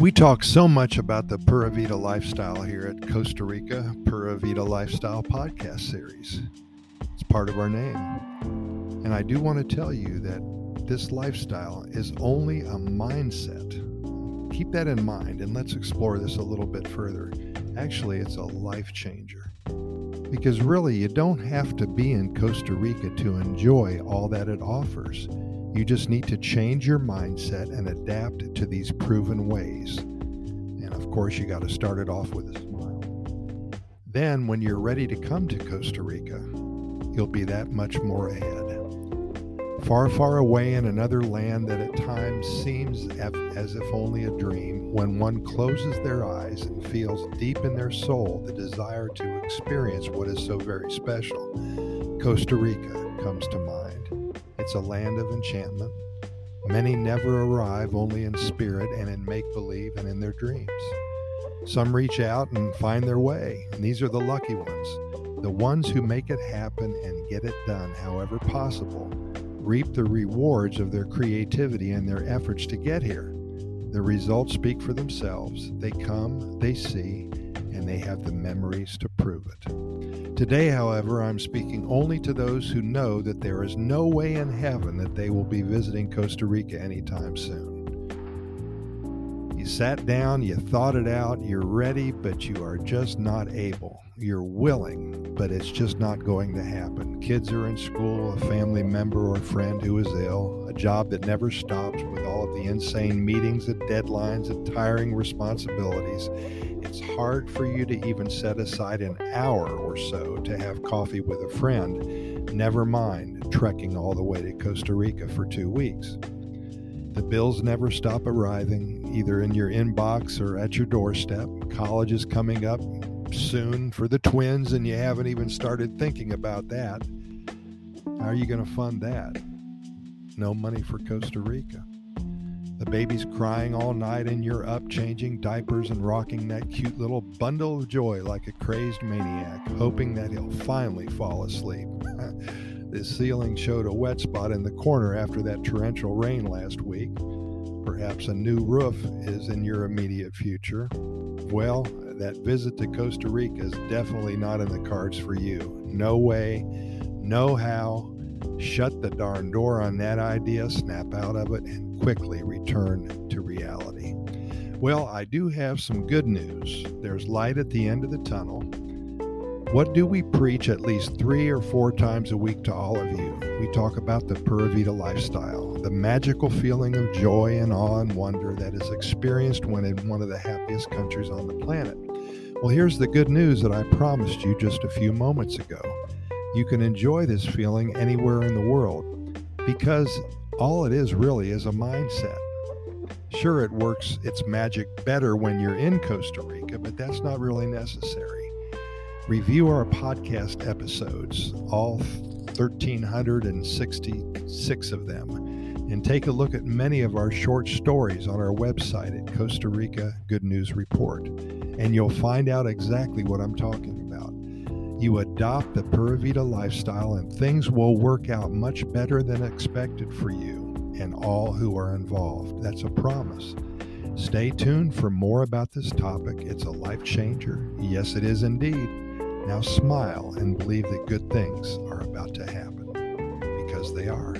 We talk so much about the Pura Vida lifestyle here at Costa Rica Pura Vida Lifestyle podcast series. It's part of our name. And I do want to tell you that this lifestyle is only a mindset. Keep that in mind and let's explore this a little bit further. Actually, it's a life changer. Because really, you don't have to be in Costa Rica to enjoy all that it offers. You just need to change your mindset and adapt to these proven ways. And of course, you got to start it off with a smile. Then, when you're ready to come to Costa Rica, you'll be that much more ahead. Far, far away in another land that at times seems as if only a dream, when one closes their eyes and feels deep in their soul the desire to experience what is so very special, Costa Rica comes to mind. It's a land of enchantment. Many never arrive only in spirit and in make believe and in their dreams. Some reach out and find their way, and these are the lucky ones, the ones who make it happen and get it done however possible reap the rewards of their creativity and their efforts to get here. The results speak for themselves. They come, they see, and they have the memories to prove it. Today, however, I'm speaking only to those who know that there is no way in heaven that they will be visiting Costa Rica anytime soon. Sat down, you thought it out, you're ready, but you are just not able. You're willing, but it's just not going to happen. Kids are in school, a family member or friend who is ill, a job that never stops with all of the insane meetings and deadlines and tiring responsibilities. It's hard for you to even set aside an hour or so to have coffee with a friend, never mind trekking all the way to Costa Rica for two weeks. The bills never stop arriving, either in your inbox or at your doorstep. College is coming up soon for the twins, and you haven't even started thinking about that. How are you going to fund that? No money for Costa Rica. The baby's crying all night, and you're up changing diapers and rocking that cute little bundle of joy like a crazed maniac, hoping that he'll finally fall asleep. The ceiling showed a wet spot in the corner after that torrential rain last week. Perhaps a new roof is in your immediate future. Well, that visit to Costa Rica is definitely not in the cards for you. No way, no how. Shut the darn door on that idea, snap out of it, and quickly return to reality. Well, I do have some good news. There's light at the end of the tunnel. What do we preach at least three or four times a week to all of you? We talk about the Pura Vida lifestyle, the magical feeling of joy and awe and wonder that is experienced when in one of the happiest countries on the planet. Well, here's the good news that I promised you just a few moments ago. You can enjoy this feeling anywhere in the world because all it is really is a mindset. Sure, it works its magic better when you're in Costa Rica, but that's not really necessary review our podcast episodes, all 1,366 of them, and take a look at many of our short stories on our website at Costa Rica Good News Report, and you'll find out exactly what I'm talking about. You adopt the Pura Vida lifestyle, and things will work out much better than expected for you and all who are involved. That's a promise. Stay tuned for more about this topic. It's a life changer. Yes, it is indeed. Now smile and believe that good things are about to happen because they are.